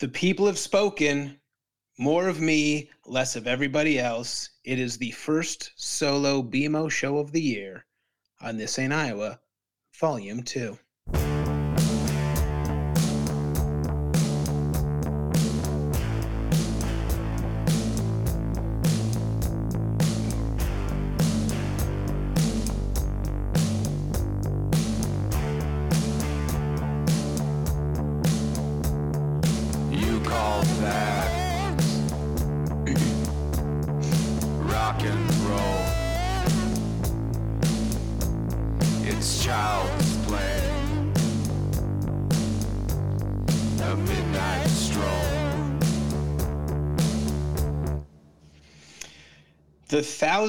The people have spoken. More of me, less of everybody else. It is the first solo BMO show of the year on This Ain't Iowa, Volume 2.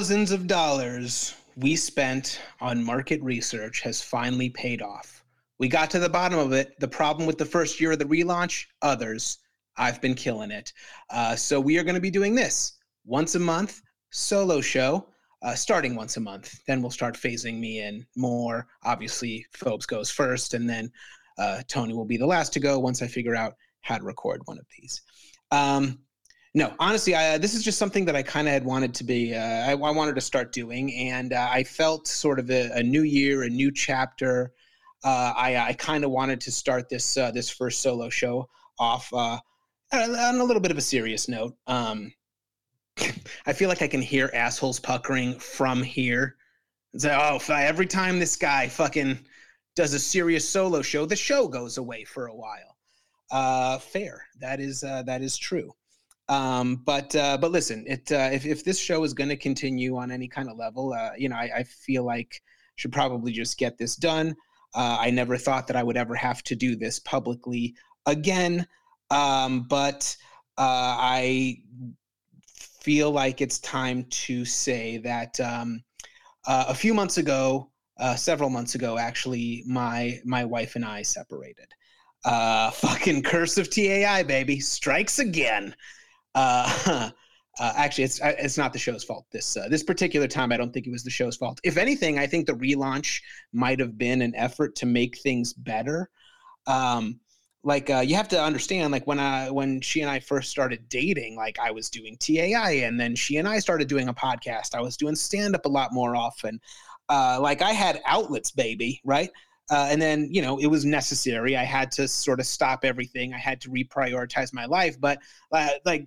Thousands of dollars we spent on market research has finally paid off. We got to the bottom of it. The problem with the first year of the relaunch, others. I've been killing it. Uh, so we are going to be doing this once a month, solo show, uh, starting once a month. Then we'll start phasing me in more. Obviously, Fobes goes first, and then uh, Tony will be the last to go once I figure out how to record one of these. Um, no, honestly, I, this is just something that I kind of had wanted to be. Uh, I, I wanted to start doing, and uh, I felt sort of a, a new year, a new chapter. Uh, I, I kind of wanted to start this uh, this first solo show off uh, on a little bit of a serious note. Um, I feel like I can hear assholes puckering from here. It's like, oh, every time this guy fucking does a serious solo show, the show goes away for a while. Uh, fair. That is uh, that is true. Um, but uh, but listen, it uh, if if this show is going to continue on any kind of level, uh, you know, I, I feel like should probably just get this done. Uh, I never thought that I would ever have to do this publicly again, um, but uh, I feel like it's time to say that um, uh, a few months ago, uh, several months ago, actually, my my wife and I separated. Uh, fucking curse of TAI, baby, strikes again. Uh, uh, actually, it's uh, it's not the show's fault. This uh, this particular time, I don't think it was the show's fault. If anything, I think the relaunch might have been an effort to make things better. Um, like uh, you have to understand, like when I when she and I first started dating, like I was doing TAI, and then she and I started doing a podcast. I was doing stand up a lot more often. Uh, like I had outlets, baby, right? And then you know it was necessary. I had to sort of stop everything. I had to reprioritize my life, but like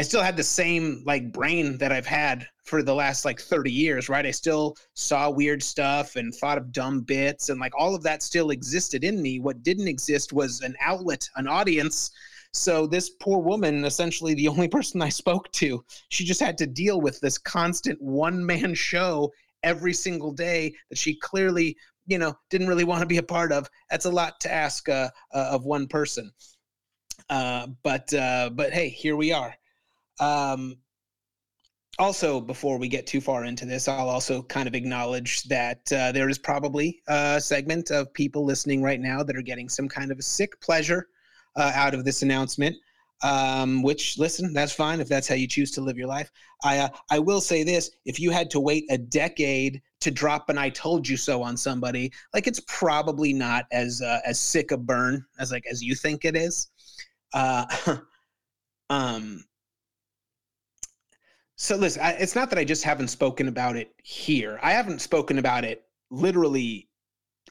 I still had the same like brain that I've had for the last like 30 years, right? I still saw weird stuff and thought of dumb bits and like all of that still existed in me. What didn't exist was an outlet, an audience. So this poor woman, essentially the only person I spoke to, she just had to deal with this constant one-man show every single day that she clearly, you know, didn't really want to be a part of. That's a lot to ask uh, uh, of one person. Uh, but uh, but hey, here we are. Um, also, before we get too far into this, I'll also kind of acknowledge that uh, there is probably a segment of people listening right now that are getting some kind of a sick pleasure uh, out of this announcement. Um, which, listen, that's fine if that's how you choose to live your life. I uh, I will say this: if you had to wait a decade to drop an "I told you so" on somebody, like it's probably not as uh, as sick a burn as like as you think it is. Uh, um, so listen, I, it's not that I just haven't spoken about it here. I haven't spoken about it literally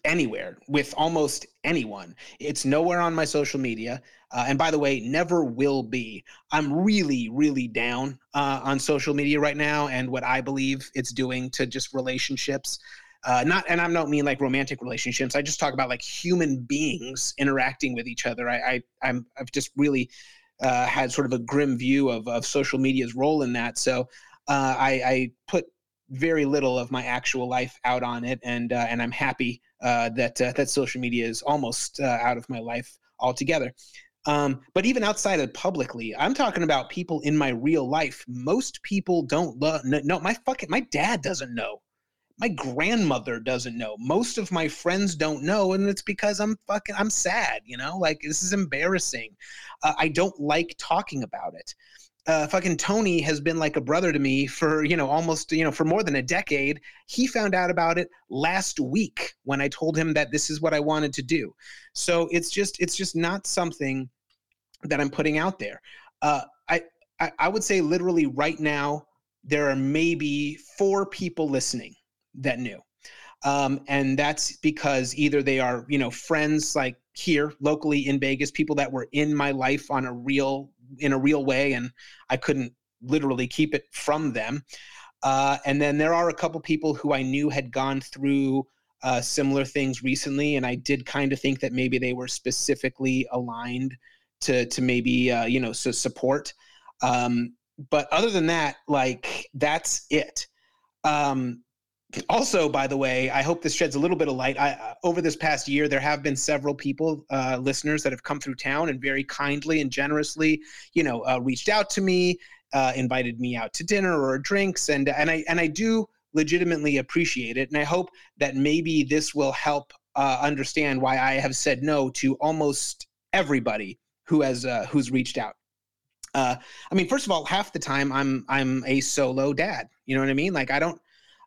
anywhere with almost anyone. It's nowhere on my social media. Uh, and by the way, never will be. I'm really, really down uh, on social media right now and what I believe it's doing to just relationships. Uh, not, and I don't mean like romantic relationships. I just talk about like human beings interacting with each other. I, I I'm, I've just really uh, had sort of a grim view of, of social media's role in that. So uh, I, I put very little of my actual life out on it, and uh, and I'm happy uh, that uh, that social media is almost uh, out of my life altogether. Um, but even outside of publicly, I'm talking about people in my real life. Most people don't. No, no, my fucking my dad doesn't know. My grandmother doesn't know. Most of my friends don't know, and it's because I'm fucking I'm sad. You know, like this is embarrassing. Uh, I don't like talking about it uh, fucking Tony has been like a brother to me for you know almost you know for more than a decade. He found out about it last week when I told him that this is what I wanted to do. So it's just it's just not something that I'm putting out there. Uh, I, I I would say literally right now there are maybe four people listening that knew. Um, and that's because either they are, you know, friends like here locally in Vegas, people that were in my life on a real, in a real way, and I couldn't literally keep it from them. Uh, and then there are a couple people who I knew had gone through uh, similar things recently, and I did kind of think that maybe they were specifically aligned to to maybe uh, you know so support. Um, but other than that, like that's it. Um, also, by the way, I hope this sheds a little bit of light. I, uh, over this past year, there have been several people, uh, listeners, that have come through town and very kindly and generously, you know, uh, reached out to me, uh, invited me out to dinner or drinks, and and I and I do legitimately appreciate it, and I hope that maybe this will help uh, understand why I have said no to almost everybody who has uh, who's reached out. I mean, first of all, half the time I'm I'm a solo dad. You know what I mean? Like I don't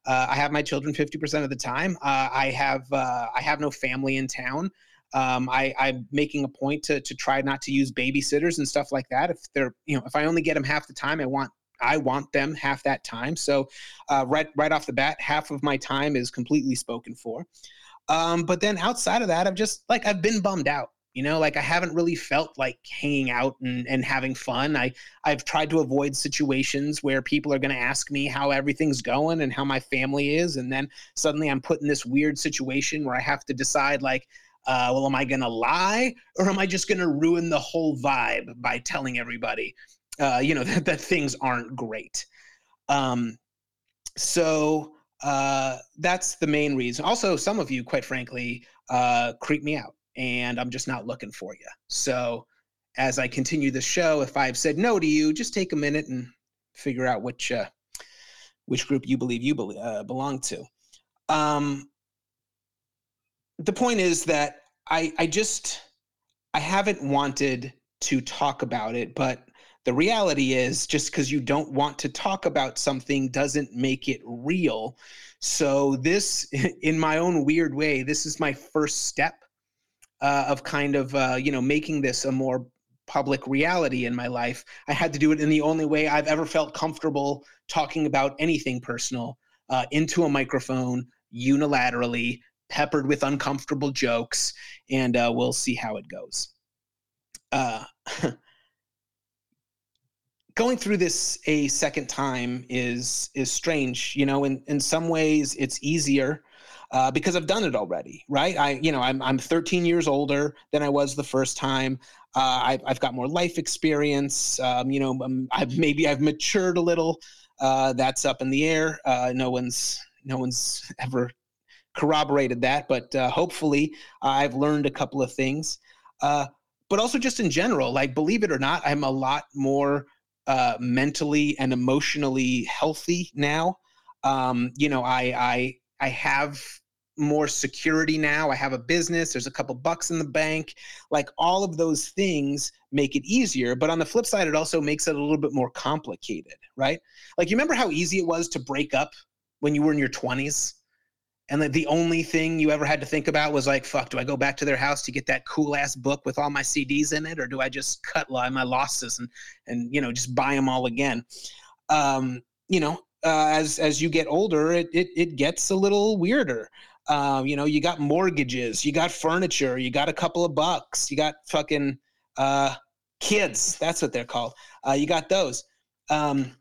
uh, I have my children 50% of the time. Uh, I have uh, I have no family in town. Um, I, I'm making a point to to try not to use babysitters and stuff like that. If they're you know if I only get them half the time, I want I want them half that time. So uh, right right off the bat, half of my time is completely spoken for. Um, but then outside of that, I've just like I've been bummed out you know like i haven't really felt like hanging out and, and having fun. I i've tried to avoid situations where people are going to ask me how everything's going and how my family is and then suddenly i'm put in this weird situation where i have to decide like uh, well am i going to lie or am i just going to ruin the whole vibe by telling everybody uh, you know that, that things aren't great. Um, so uh, that's the main reason. Also some of you quite frankly uh, creep me out and I'm just not looking for you. So as I continue the show, if I've said no to you, just take a minute and figure out which uh, which group you believe you be- uh, belong to. Um, the point is that I I just I haven't wanted to talk about it, but the reality is just because you don't want to talk about something doesn't make it real. So this, in my own weird way, this is my first step uh, of kind of uh, you know making this a more public reality in my life. I had to do it in the only way I've ever felt comfortable talking about anything personal uh, into a microphone unilaterally, peppered with uncomfortable jokes, and uh, we'll see how it goes. Uh, going through this a second time is is strange you know in in some ways it's easier uh, because I've done it already, right? I, you know, I'm I'm 13 years older than I was the first time. Uh, I've I've got more life experience. Um, you know, um, I've maybe I've matured a little. Uh, that's up in the air. Uh, no one's no one's ever corroborated that, but uh, hopefully I've learned a couple of things. Uh, but also just in general, like believe it or not, I'm a lot more mentally and emotionally healthy now. Um, you know, I I I have more security now. I have a business. There's a couple bucks in the bank. Like all of those things make it easier. But on the flip side, it also makes it a little bit more complicated, right? Like you remember how easy it was to break up when you were in your 20s? And like the only thing you ever had to think about was like, fuck, do I go back to their house to get that cool ass book with all my CDs in it? Or do I just cut my losses and, and, you know, just buy them all again? Um, you know, uh, as as you get older, it, it it gets a little weirder. Um, you know, you got mortgages, you got furniture, you got a couple of bucks, you got fucking uh, kids. That's what they're called. Uh, you got those. Um,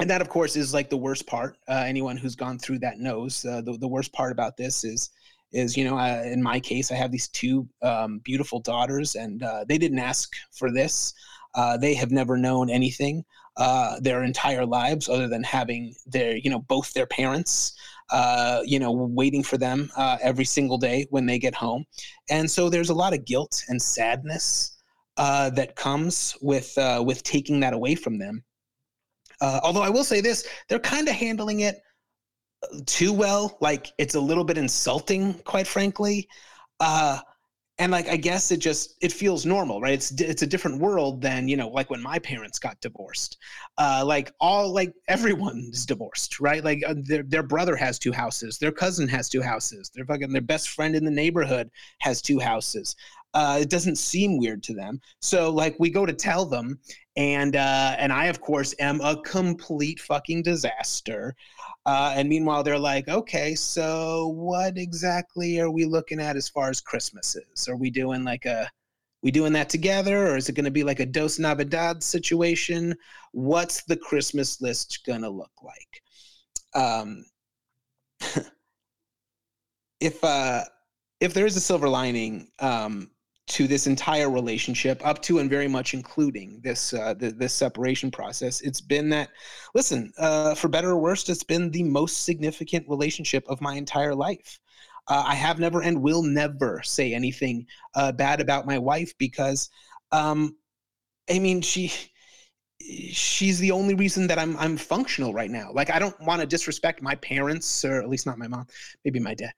and that, of course, is like the worst part. Uh, anyone who's gone through that knows uh, the, the worst part about this is is you know uh, in my case i have these two um, beautiful daughters and uh, they didn't ask for this uh, they have never known anything uh, their entire lives other than having their you know both their parents uh, you know waiting for them uh, every single day when they get home. And so there's a lot of guilt and sadness uh, that comes with uh, with taking that away from them. Although i will say this they're kind of handling it too well. Like it's a little bit insulting quite frankly. Uh and like i guess it just it feels normal right? It's it's a different world than you know like when my parents got divorced. Uh like all like everyone's divorced right? Like uh, their their brother has two houses their cousin has two houses their fucking their best friend in the neighborhood has two houses. Uh, it doesn't seem weird to them. So like we go to tell them, and uh, and I of course am a complete fucking disaster. Uh, and meanwhile, they're like, okay, so what exactly are we looking at as far as Christmases? Are we doing like a we doing that together or is it going to be like a dos navidad situation what's the christmas list going to look like um if uh if there is a silver lining um to this entire relationship up to and very much including this uh the, this separation process it's been that listen uh for better or worse it's been the most significant relationship of my entire life uh, I have never and will never say anything uh, bad about my wife because, um, I mean, she she's the only reason that I'm I'm functional right now. Like I don't want to disrespect my parents, or at least not my mom, maybe my dad.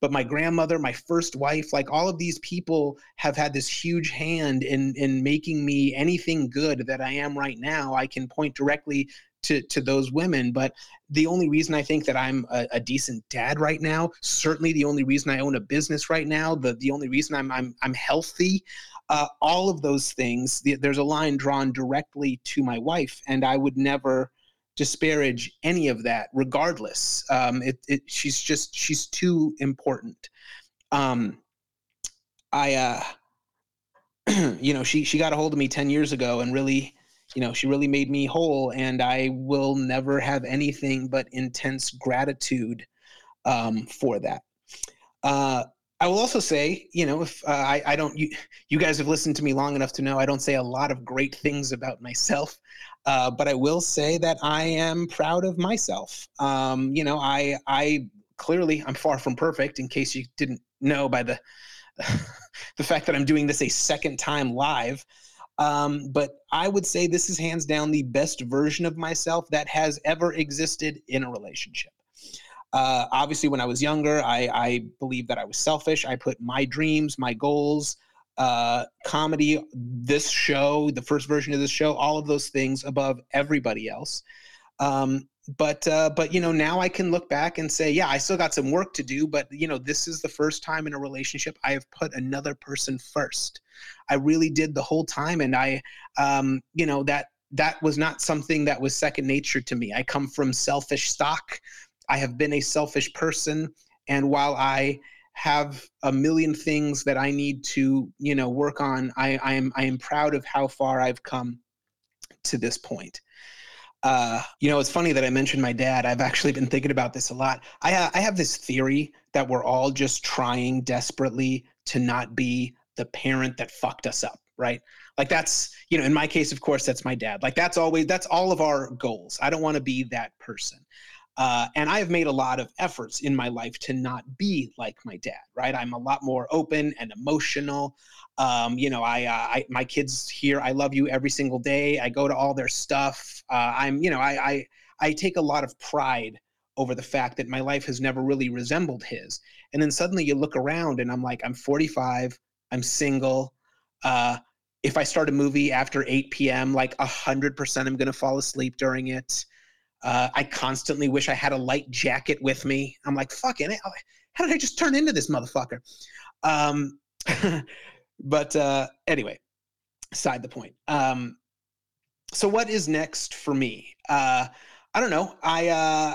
But my grandmother, my first wife, like all of these people have had this huge hand in in making me anything good that I am right now. I can point directly to to those women but the only reason i think that i'm a, a, decent dad right now certainly the only reason i own a business right now the the only reason i'm i'm, I'm healthy uh, all of those things the, there's a line drawn directly to my wife and i would never disparage any of that regardless. Um, it, it she's just she's too important. Um, i uh you know she she got a hold of me 10 years ago and really you know, she really made me whole, and I will never have anything but intense gratitude um, for that. Uh, I will also say, you know, if uh, I, I don't, you, you guys have listened to me long enough to know I don't say a lot of great things about myself, uh, but I will say that I am proud of myself. Um, you know, I, I clearly I'm far from perfect. In case you didn't know by the, the fact that I'm doing this a second time live. Um, but I would say this is hands down the best version of myself that has ever existed in a relationship. Uh, obviously, when I was younger, I, I believed that I was selfish. I put my dreams, my goals, uh, comedy, this show, the first version of this show, all of those things above everybody else. Um, but uh, but you know now I can look back and say, yeah, I still got some work to do. But you know, this is the first time in a relationship I have put another person first. I really did the whole time, and I, um, you know, that that was not something that was second nature to me. I come from selfish stock. I have been a selfish person, and while I have a million things that I need to, you know, work on, I, I am I am proud of how far I've come to this point. Uh, you know, it's funny that I mentioned my dad. I've actually been thinking about this a lot. I, ha- I have this theory that we're all just trying desperately to not be the parent that fucked us up, right? Like that's, you know, in my case, of course, that's my dad. Like that's always, that's all of our goals. I don't want to be that person. Uh, and I have made a lot of efforts in my life to not be like my dad, right? I'm a lot more open and emotional. Um, you know, I, uh, I, my kids here, I love you every single day. I go to all their stuff. Uh, I'm, you know, I, I, I take a lot of pride over the fact that my life has never really resembled his. And then suddenly you look around and I'm like, I'm 45. I'm single. Uh, if I start a movie after 8 p.m., like 100% I'm going to fall asleep during it. Uh, I constantly wish I had a light jacket with me. I'm like, fucking, it. how did I just turn into this motherfucker? Um, but uh, anyway, side the point. Um, so what is next for me? Uh, I don't know. I, uh,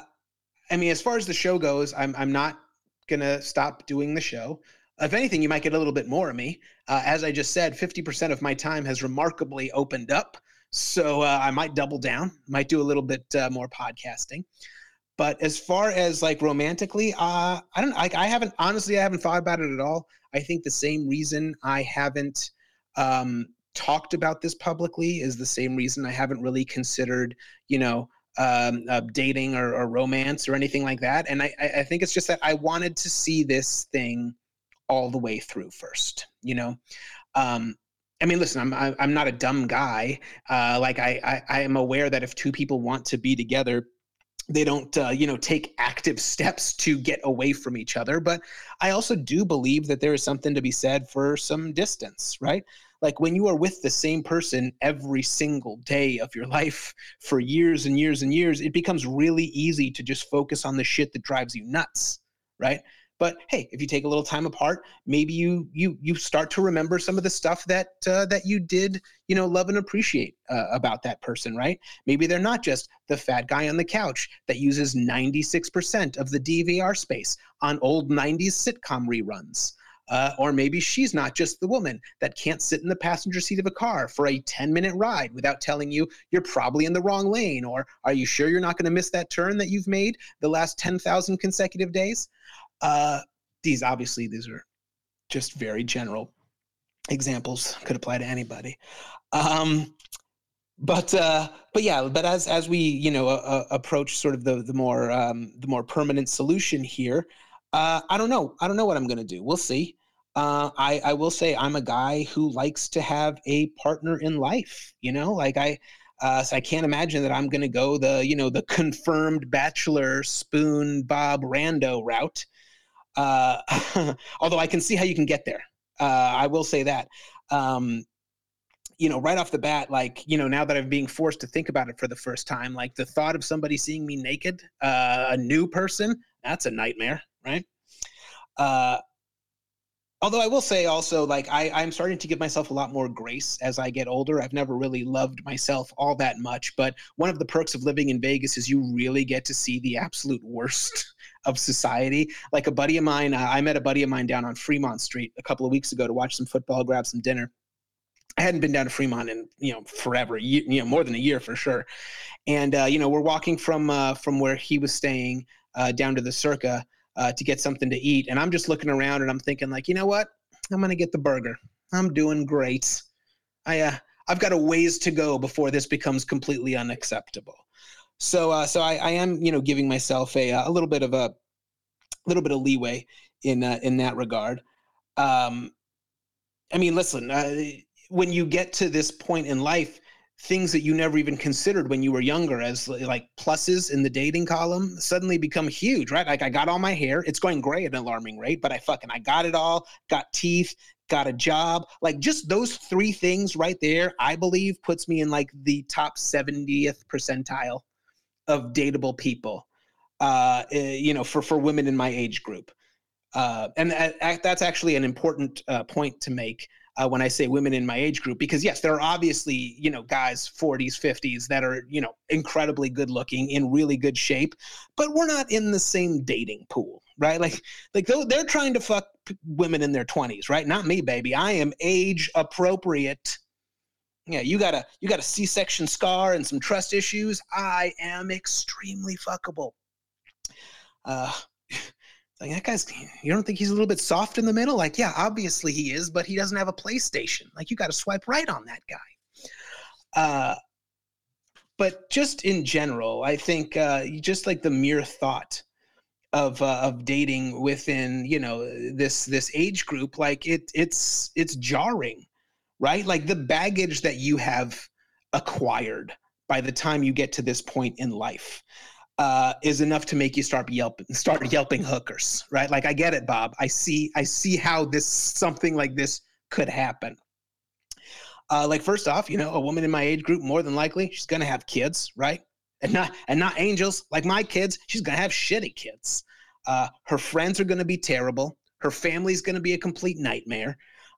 I mean, as far as the show goes, I'm, I'm not gonna stop doing the show if anything, you might get a little bit more of me. Uh, as I just said, 50% of my time has remarkably opened up. So uh, I might double down, might do a little bit uh, more podcasting. But as far as like romantically, uh, I don't like, I haven't, honestly, I haven't thought about it at all. I think the same reason I haven't um, talked about this publicly is the same reason I haven't really considered, you know, um, uh, dating or, or, romance or anything like that. And I, I think it's just that I wanted to see this thing all the way through first you know um, I mean, listen, I'm I'm not a dumb guy. Uh, like I, I I am aware that if two people want to be together, they don't uh, you know take active steps to get away from each other. But I also do believe that there is something to be said for some distance, right? Like when you are with the same person every single day of your life for years and years and years, it becomes really easy to just focus on the shit that drives you nuts, right? But hey, if you take a little time apart, maybe you you you start to remember some of the stuff that uh, that you did, you know, love and appreciate uh, about that person, right? Maybe they're not just the fat guy on the couch that uses 96% of the DVR space on old 90s sitcom reruns. Uh, or maybe she's not just the woman that can't sit in the passenger seat of a car for a 10 minute ride without telling you you're probably in the wrong lane. Or are you sure you're not going to miss that turn that you've made the last 10,000 consecutive days? Uh, these obviously, these are just very general examples, could apply to anybody. Um, but uh, but yeah, but as as we you know uh, approach sort of the the more um, the more permanent solution here, uh, I don't know. I don't know what I'm going to do. We'll see. Uh, I, I will say I'm a guy who likes to have a partner in life. You know, like I, uh, so I can't imagine that I'm going to go the you know the confirmed bachelor spoon Bob Rando route. Uh, although I can see how you can get there. Uh, I will say that. Um, you know, right off the bat, like, you know, now that I'm being forced to think about it for the first time, like the thought of somebody seeing me naked, uh, a new person, that's a nightmare right? Uh, although I will say also, like I, I'm starting to give myself a lot more grace as I get older. I've never really loved myself all that much, but one of the perks of living in Vegas is you really get to see the absolute worst of society. Like a buddy of mine, uh, I met a buddy of mine down on Fremont Street a couple of weeks ago to watch some football, grab some dinner. I hadn't been down to Fremont in you know forever, you, know more than a year for sure. And uh, you know we're walking from uh, from where he was staying uh, down to the Circa uh, to get something to eat. And I'm just looking around and I'm thinking, like, you know what? I'm gonna get the burger. I'm doing great. I uh, I've got a ways to go before this becomes completely unacceptable. So uh, so I, I am you know giving myself a a little bit of a little bit of leeway in uh, in that regard. Um, I mean, listen, uh, when you get to this point in life, things that you never even considered when you were younger as like pluses in the dating column suddenly become huge, right? Like I got all my hair, it's going gray at an alarming rate, but I fucking I got it all, got teeth, got a job. Like just those three things right there, I believe puts me in like the top 70th percentile of dateable people. Uh, eh, you know, for for women in my age group. Uh, and that's actually an important uh, point to make uh, when I say women in my age group, because yes, there are obviously you know guys 40s, 50s that are you know incredibly good looking, in really good shape, but we're not in the same dating pool, right? Like like they're trying to fuck women in their 20s, right? Not me, baby. I am age appropriate. Yeah, you got a you got a C-section scar and some trust issues. I am extremely fuckable. Uh, like that guy's you don't think he's a little bit soft in the middle like yeah obviously he is but he doesn't have a playstation like you got to swipe right on that guy uh but just in general i think uh just like the mere thought of uh, of dating within you know this this age group like it it's it's jarring right like the baggage that you have acquired by the time you get to this point in life uh, is enough to make you start yelping, start yelping hookers, right? Like I get it, Bob. I see, I see how this something like this could happen. Uh, like first off, you know, a woman in my age group more than likely she's gonna have kids, right? And not and not angels like my kids. She's gonna have shitty kids. Uh, her friends are gonna be terrible. Her family's gonna be a complete nightmare.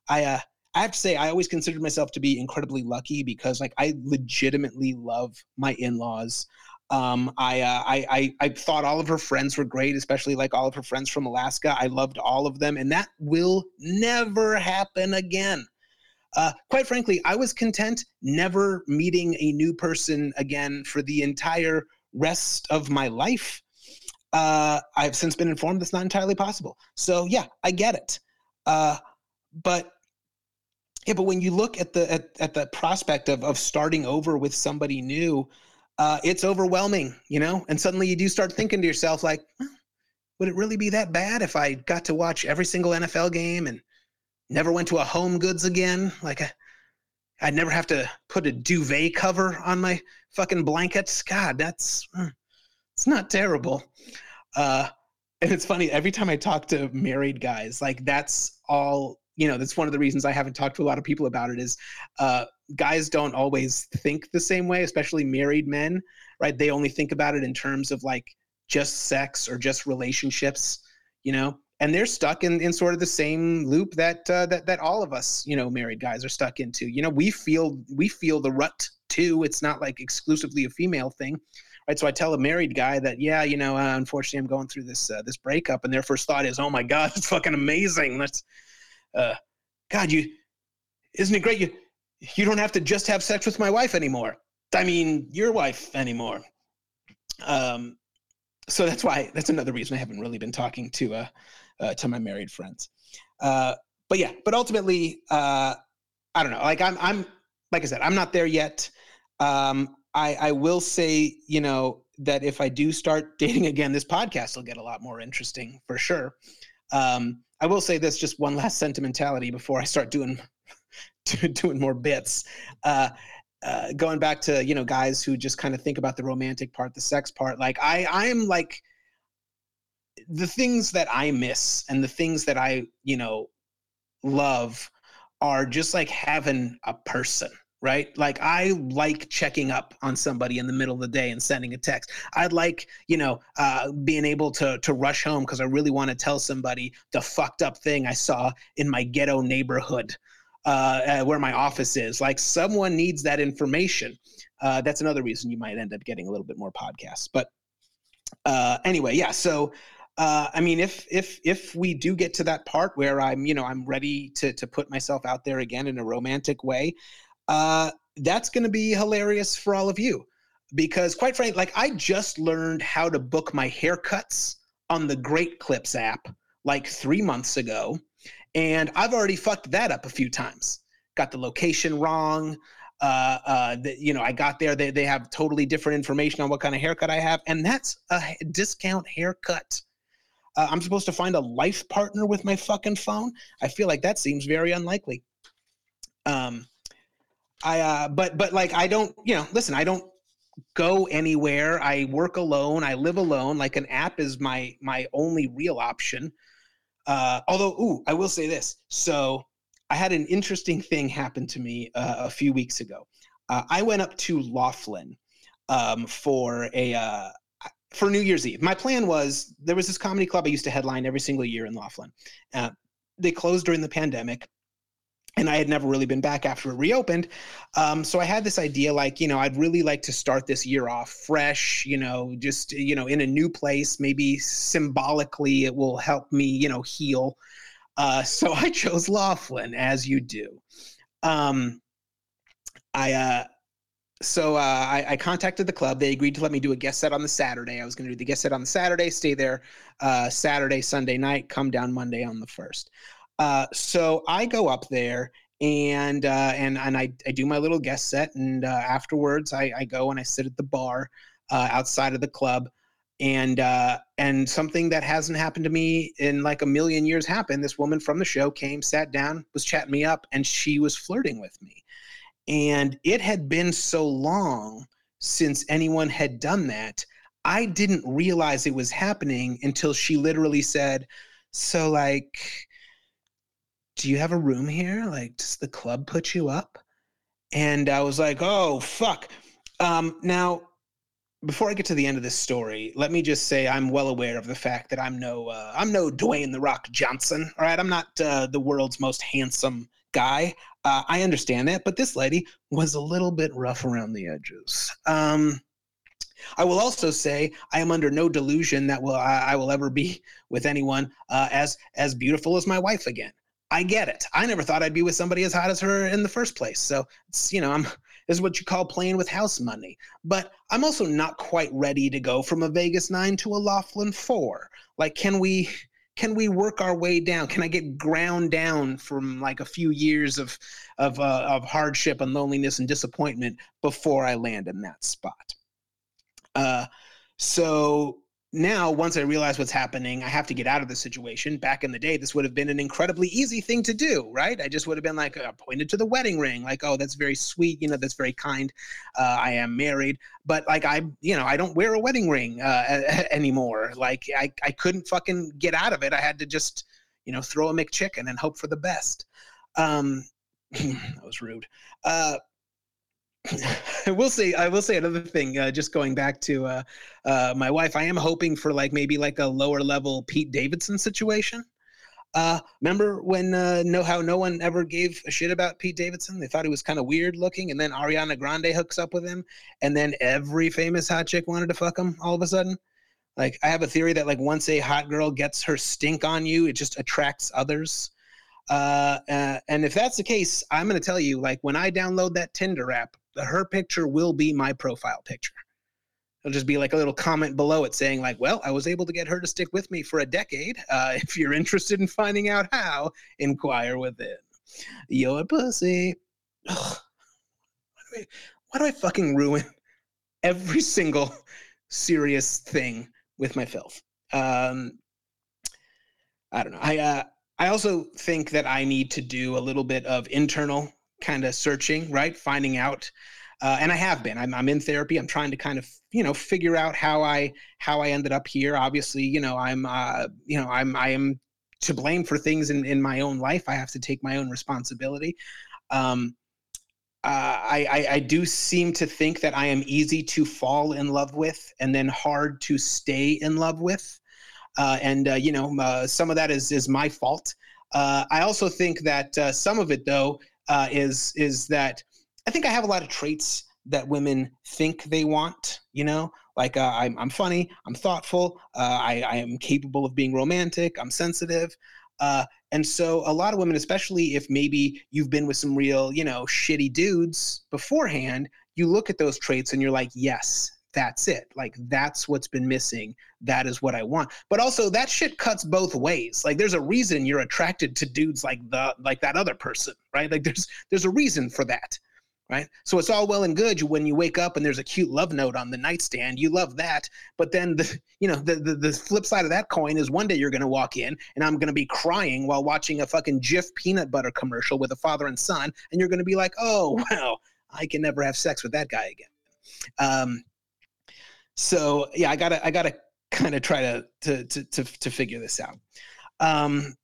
I uh, I have to say, I always considered myself to be incredibly lucky because, like, I legitimately love my in-laws. Um, I, uh, I, I I thought all of her friends were great, especially like all of her friends from Alaska. I loved all of them, and that will never happen again. Uh, quite frankly, I was content never meeting a new person again for the entire rest of my life. Uh, I've since been informed that's not entirely possible. So yeah, I get it. Uh, but yeah, but when you look at the at, at the prospect of of starting over with somebody new, uh, it's overwhelming, you know? And suddenly you do start thinking to yourself, like, well, would it really be that bad if I got to watch every single NFL game and never went to a home goods again? Like, I'd never have to put a duvet cover on my fucking blankets. God, that's, hmm, it's not terrible. Uh, and it's funny, every time I talk to married guys, like, that's all you know that's one of the reasons i haven't talked to a lot of people about it is uh, guys don't always think the same way especially married men right they only think about it in terms of like just sex or just relationships you know and they're stuck in, in sort of the same loop that uh, that that all of us you know married guys are stuck into. You know, we feel we feel the rut too. It's not like exclusively a female thing. Right, so I tell a married guy that, yeah, you know, uh, unfortunately, I'm going through this uh, this breakup, and their first thought is, "Oh my God, it's fucking amazing! That's, uh, God, you, isn't it great? You, you don't have to just have sex with my wife anymore. I mean, your wife anymore. Um, so that's why that's another reason I haven't really been talking to uh, uh to my married friends. Uh, but yeah, but ultimately, uh, I don't know. Like I'm, I'm, like I said, I'm not there yet. Um, I, I will say, you know, that if I do start dating again, this podcast will get a lot more interesting for sure. Um, I will say this, just one last sentimentality before I start doing doing more bits. Uh, uh, going back to you know guys who just kind of think about the romantic part, the sex part. Like I, I am like the things that I miss and the things that I you know love are just like having a person right? Like I like checking up on somebody in the middle of the day and sending a text. I'd like, you know, uh, being able to to rush home because I really want to tell somebody the fucked up thing I saw in my ghetto neighborhood. Uh, uh, where my office is. Like someone needs that information. Uh, that's another reason you might end up getting a little bit more podcasts. But uh, anyway, yeah. So uh, I mean, if if if we do get to that part where I'm, you know, I'm ready to to put myself out there again in a romantic way, uh, that's going to be hilarious for all of you because quite frankly like i just learned how to book my haircuts on the great clips app like three months ago and i've already fucked that up a few times got the location wrong uh, uh, the, you know, I got there. They, they have totally different information on what kind of haircut I have, and that's a discount haircut. Uh, I'm supposed to find a life partner with my fucking phone. I feel like that seems very unlikely. Um, I uh but but like I don't, you know, listen, I don't go anywhere. I work alone. I live alone. Like an app is my my only real option. Uh although ooh, I will say this. So I had an interesting thing happen to me uh, a few weeks ago. Uh, I went up to Laughlin um, for a uh, for New Year's Eve. My plan was there was this comedy club I used to headline every single year in Laughlin. Uh, they closed during the pandemic and I had never really been back after it reopened. Um, so I had this idea, like, you know, I'd really like to start this year off fresh, you know, just, you know, in a new place. Maybe symbolically it will help me, you know, heal. Uh, so I chose Laughlin, as you do. Um, I, uh, so uh, I, I, contacted the club. They agreed to let me do a guest set on the Saturday. I was going to do the guest set on the Saturday, stay there uh, Saturday, Sunday night, come down Monday on the first. Uh, so I go up there and uh, and and I, I do my little guest set, and uh, afterwards I, I go and I sit at the bar uh, outside of the club, and uh, and something that hasn't happened to me in like a million years happened. This woman from the show came, sat down, was chatting me up, and she was flirting with me, and it had been so long since anyone had done that. I didn't realize it was happening until she literally said, "So like." Do you have a room here? Like, does the club put you up? And I was like, oh, fuck. Um, now, before I get to the end of this story, let me just say I'm well aware of the fact that I'm no uh, I'm no Dwayne the Rock Johnson. All right, I'm not uh, the world's most handsome guy. Uh, I understand that, but this lady was a little bit rough around the edges. Um, I will also say I am under no delusion that will I, I will ever be with anyone uh, as as beautiful as my wife again. I get it. I never thought I'd be with somebody as hot as her in the first place. So it's, you know, I'm this is what you call playing with house money. But I'm also not quite ready to go from a Vegas nine to a Laughlin four. Like, can we can we work our way down? Can I get ground down from like a few years of of uh, of hardship and loneliness and disappointment before I land in that spot? Uh, so now once i realize what's happening i have to get out of the situation. Back in the day this would have been an incredibly easy thing to do right? I just would have been like uh, pointed to the wedding ring like oh that's very sweet you know that's very kind uh, i am married. But like i you know i don't wear a wedding ring uh, anymore. Like I, I couldn't fucking get out of it. I had to just you know throw a mcchicken and hope for the best. Um that was rude. Uh I will say I will say another thing. Uh, just going back to uh, uh, my wife, I am hoping for like maybe like a lower level Pete Davidson situation. Uh, remember when uh, know how no one ever gave a shit about Pete Davidson? They thought he was kind of weird looking, and then Ariana Grande hooks up with him, and then every famous hot chick wanted to fuck him all of a sudden. Like I have a theory that like once a hot girl gets her stink on you, it just attracts others. Uh, uh, and if that's the case, I'm going to tell you, like when I download that Tinder app, her picture will be my profile picture. It'll just be like a little comment below it saying, like, well, I was able to get her to stick with me for a decade. Uh, if you're interested in finding out how, inquire within. Your pussy. Ugh. Why, do I, why do I fucking ruin every single serious thing with my filth? Um, I don't know. I uh, I also think that I need to do a little bit of internal kind of searching, right? Finding out uh, and I have been. I'm, I'm in therapy. I'm trying to kind of you know figure out how I how I ended up here. Obviously, you know I'm uh, you know I'm I am to blame for things in in my own life. I have to take my own responsibility. Um, uh, I, I, I do seem to think that I am easy to fall in love with and then hard to stay in love with. Uh, and uh, you know, uh, some of that is is my fault. Uh, I also think that uh, some of it, though, uh, is is that I think I have a lot of traits that women think they want. You know, like uh, I'm, I'm funny, I'm thoughtful, uh, I, I am capable of being romantic, I'm sensitive. Uh, and so a lot of women, especially if maybe you've been with some real, you know, shitty dudes beforehand, you look at those traits and you're like, yes, that's it. Like that's what's been missing. That is what I want. But also that shit cuts both ways. Like there's a reason you're attracted to dudes like the like that other person, right? Like there's there's a reason for that right? So it's all well and good when you wake up and there's a cute love note on the nightstand. You love that, but then the you know the the, the flip side of that coin is one day you're to walk in and I'm to be crying while watching a fucking Jif peanut butter commercial with a father and son, and you're to be like, oh well, I can never have sex with that guy again. Um, so yeah, I gotta I gotta kind of try to to to to, to figure this out. Um,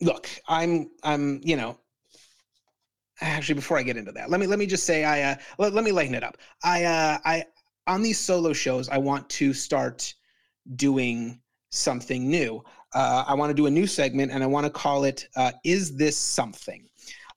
look, I'm I'm you know actually before i get into that let me let me just say i uh, let, let me lighten it up. I uh i on these solo shows i want to start doing something new. Uh, i want to do a new segment and i want to call it uh, is this something?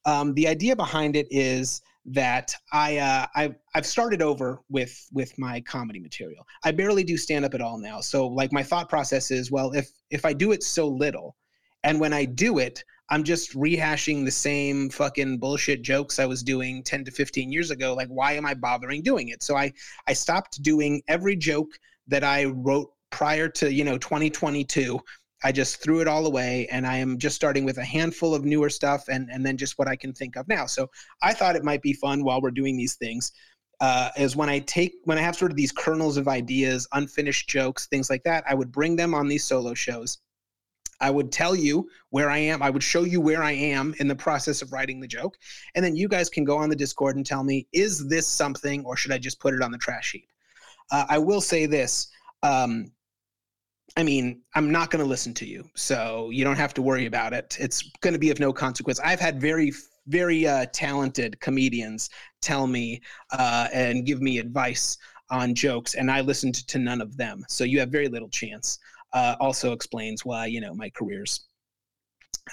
Um, the idea behind it is that I uh, I've I've started over with with my comedy material. I barely do stand up at all now. So like my thought process is, well, if if I do it so little, and when I do it, I'm just rehashing the same fucking bullshit jokes I was doing 10 to 15 years ago. Like, why am I bothering doing it? So I I stopped doing every joke that I wrote prior to you know 2022. I just threw it all away, and I am just starting with a handful of newer stuff, and and then just what I can think of now. So I thought it might be fun while we're doing these things. Uh, is when I take when I have sort of these kernels of ideas, unfinished jokes, things like that. I would bring them on these solo shows I would tell you where I am. I would show you where I am in the process of writing the joke. And then you guys can go on the Discord and tell me, is this something or should I just put it on the trash heap? Uh, I will say this. Um, I mean, I'm not going to listen to you. So you don't have to worry about it. It's going to be of no consequence. I've had very, very uh, talented comedians tell me uh, and give me advice on jokes, and I listened to none of them. So you have very little chance uh, also explains why you know my careers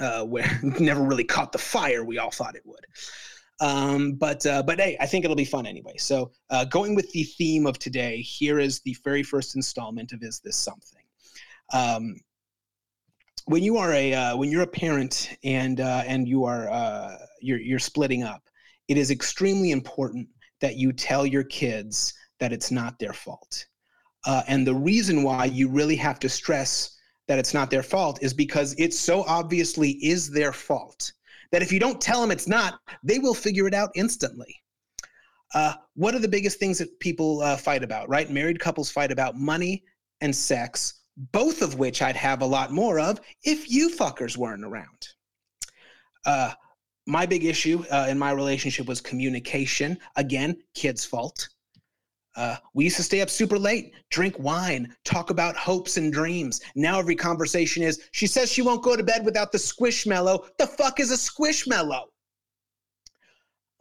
uh, where never really caught the fire we all thought it would. Um, but uh, but hey, I think it'll be fun anyway. So uh, going with the theme of today, here is the very first installment of Is This Something? Um, when you are a uh, when you're a parent and uh, and you are uh, you're you're splitting up, it is extremely important that you tell your kids that it's not their fault. Uh, and the reason why you really have to stress that it's not their fault is because it so obviously is their fault that if you don't tell them it's not, they will figure it out instantly. Uh, what are the biggest things that people uh, fight about, right? Married couples fight about money and sex, both of which I'd have a lot more of if you fuckers weren't around. Uh, my big issue uh, in my relationship was communication. Again, kids' fault. Uh, we used to stay up super late, drink wine, talk about hopes and dreams. Now every conversation is, she says she won't go to bed without the squishmallow. The fuck is a squishmallow?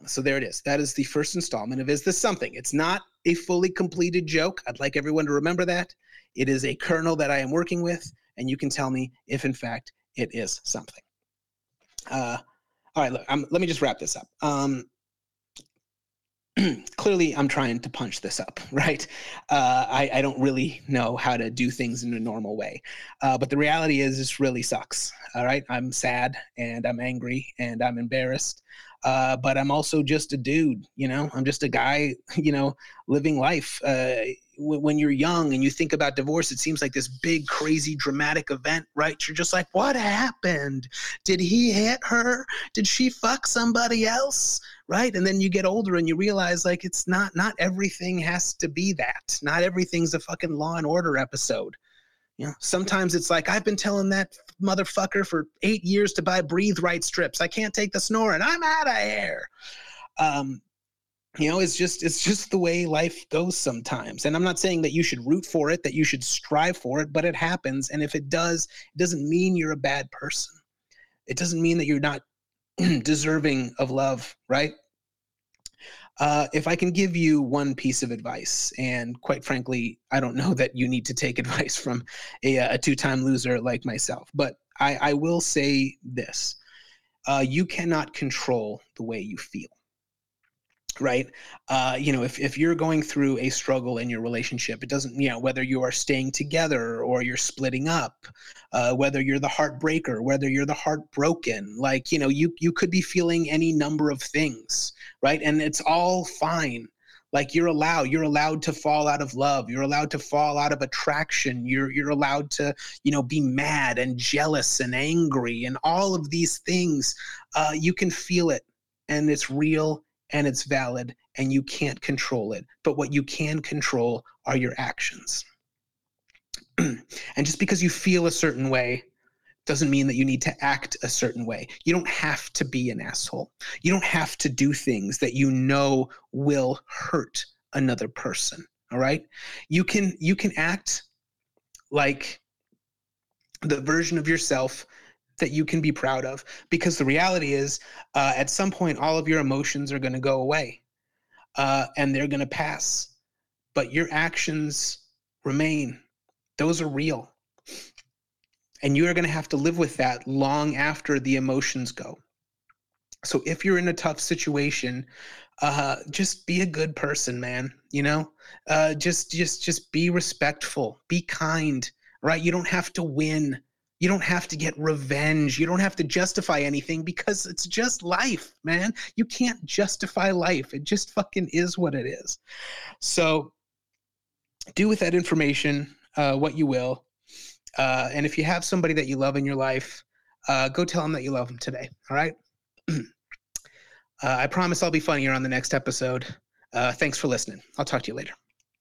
So there it is. That is the first installment of Is This Something? It's not a fully completed joke. I'd like everyone to remember that. It is a kernel that I am working with, and you can tell me if, in fact, it is something. Uh, all right, look, I'm, let me just wrap this up. Um, clearly I'm trying to punch this up, right? Uh, I, I, don't really know how to do things in a normal way. Uh, but the reality is, this really sucks. All right. I'm sad and I'm angry and I'm embarrassed. Uh, but I'm also just a dude, you know, I'm just a guy, you know, living life. When you're young and you think about divorce, it seems like this big, crazy, dramatic event, right? You're just like, what happened? Did he hit her? Did she fuck somebody else? Right? And then you get older and you realize like it's not not everything has to be that. Not everything's a fucking Law and Order episode. You know, sometimes it's like I've been telling that motherfucker for eight years to buy breathe right strips. I can't take the snoring. I'm out of here. Um, you know it's just it's just the way life goes sometimes. And i'm not saying that you should root for it that you should strive for it but it happens. And if it does it doesn't mean you're a bad person. It doesn't mean that you're not deserving of love right? Uh, if I can give you one piece of advice, and quite frankly, I don't know that you need to take advice from a, a two time loser like myself, but I, I will say this. Uh, you cannot control the way you feel right? Uh, you know if, if you're going through a struggle in your relationship it doesn't you know whether you are staying together or you're splitting up uh, whether you're the heartbreaker whether you're the heartbroken like you know you you could be feeling any number of things right? And it's all fine. Like you're allowed you're allowed to fall out of love you're allowed to fall out of attraction you're you're allowed to you know be mad and jealous and angry and all of these things uh, you can feel it and it's real and it's valid and you can't control it. But what you can control are your actions. and just because you feel a certain way doesn't mean that you need to act a certain way. You don't have to be an asshole. You don't have to do things that you know will hurt another person. All right? You can you can act like the version of yourself that you can be proud of because the reality is uh, at some point all of your emotions are going to go away uh, and they're going to pass but your actions remain. Those are real. And you are going to have to live with that long after the emotions go. So if you're in a tough situation uh, just be a good person man you know? Uh, just just just be respectful be kind right? You don't have to win you don't have to get revenge. You don't have to justify anything because it's just life, man. You can't justify life. It just fucking is what it is. So do with that information uh, what you will. Uh, and if you have somebody that you love in your life, uh, go tell them that you love them today. All right. Uh, I promise I'll be funnier on the next episode. Uh, thanks for listening. I'll talk to you later.